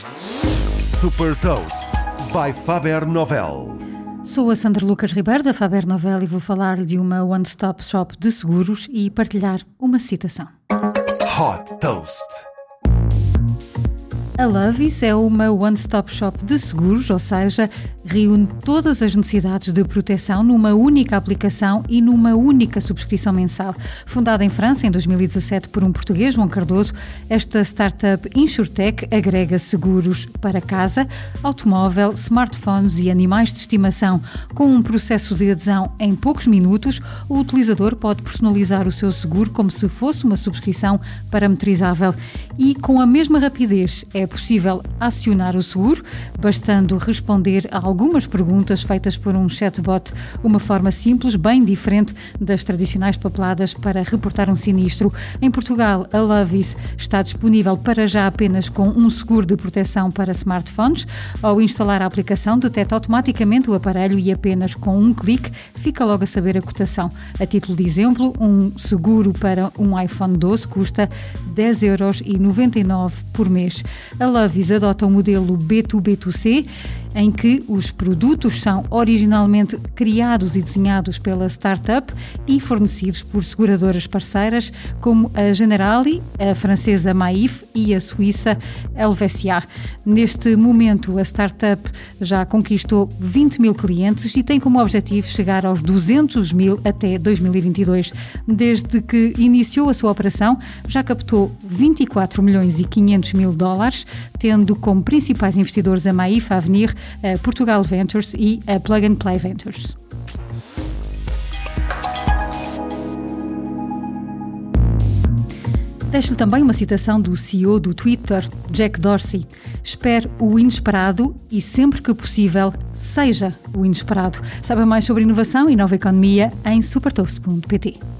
Super Toast by Faber Novel. Sou a Sandra Lucas Ribeiro da Faber Novel e vou falar de uma one-stop shop de seguros e partilhar uma citação. Hot Toast. A Lovis é uma one-stop shop de seguros, ou seja, reúne todas as necessidades de proteção numa única aplicação e numa única subscrição mensal. Fundada em França em 2017 por um português, João Cardoso, esta startup InsurTech agrega seguros para casa, automóvel, smartphones e animais de estimação. Com um processo de adesão em poucos minutos, o utilizador pode personalizar o seu seguro como se fosse uma subscrição parametrizável. E com a mesma rapidez é possível acionar o seguro, bastando responder a algumas perguntas feitas por um chatbot, uma forma simples, bem diferente das tradicionais papeladas para reportar um sinistro. Em Portugal, a Lovis está disponível para já apenas com um seguro de proteção para smartphones. Ao instalar a aplicação, detecta automaticamente o aparelho e apenas com um clique fica logo a saber a cotação. A título de exemplo, um seguro para um iPhone 12 custa 10,99€ por mês. A Lovis adota o modelo B2B2C, em que os produtos são originalmente criados e desenhados pela startup e fornecidos por seguradoras parceiras como a Generali, a francesa Maif e a suíça Helvetia. Neste momento, a startup já conquistou 20 mil clientes e tem como objetivo chegar aos 200 mil até 2022. Desde que iniciou a sua operação, já captou 24 milhões e 500 mil dólares, tendo como principais investidores a Maif, a Avenir, a Portugal Ventures e a Plug and Play Ventures. Deixo-lhe também uma citação do CEO do Twitter, Jack Dorsey. Espere o inesperado e, sempre que possível, seja o inesperado. Saiba mais sobre inovação e nova economia em supertoast.pt.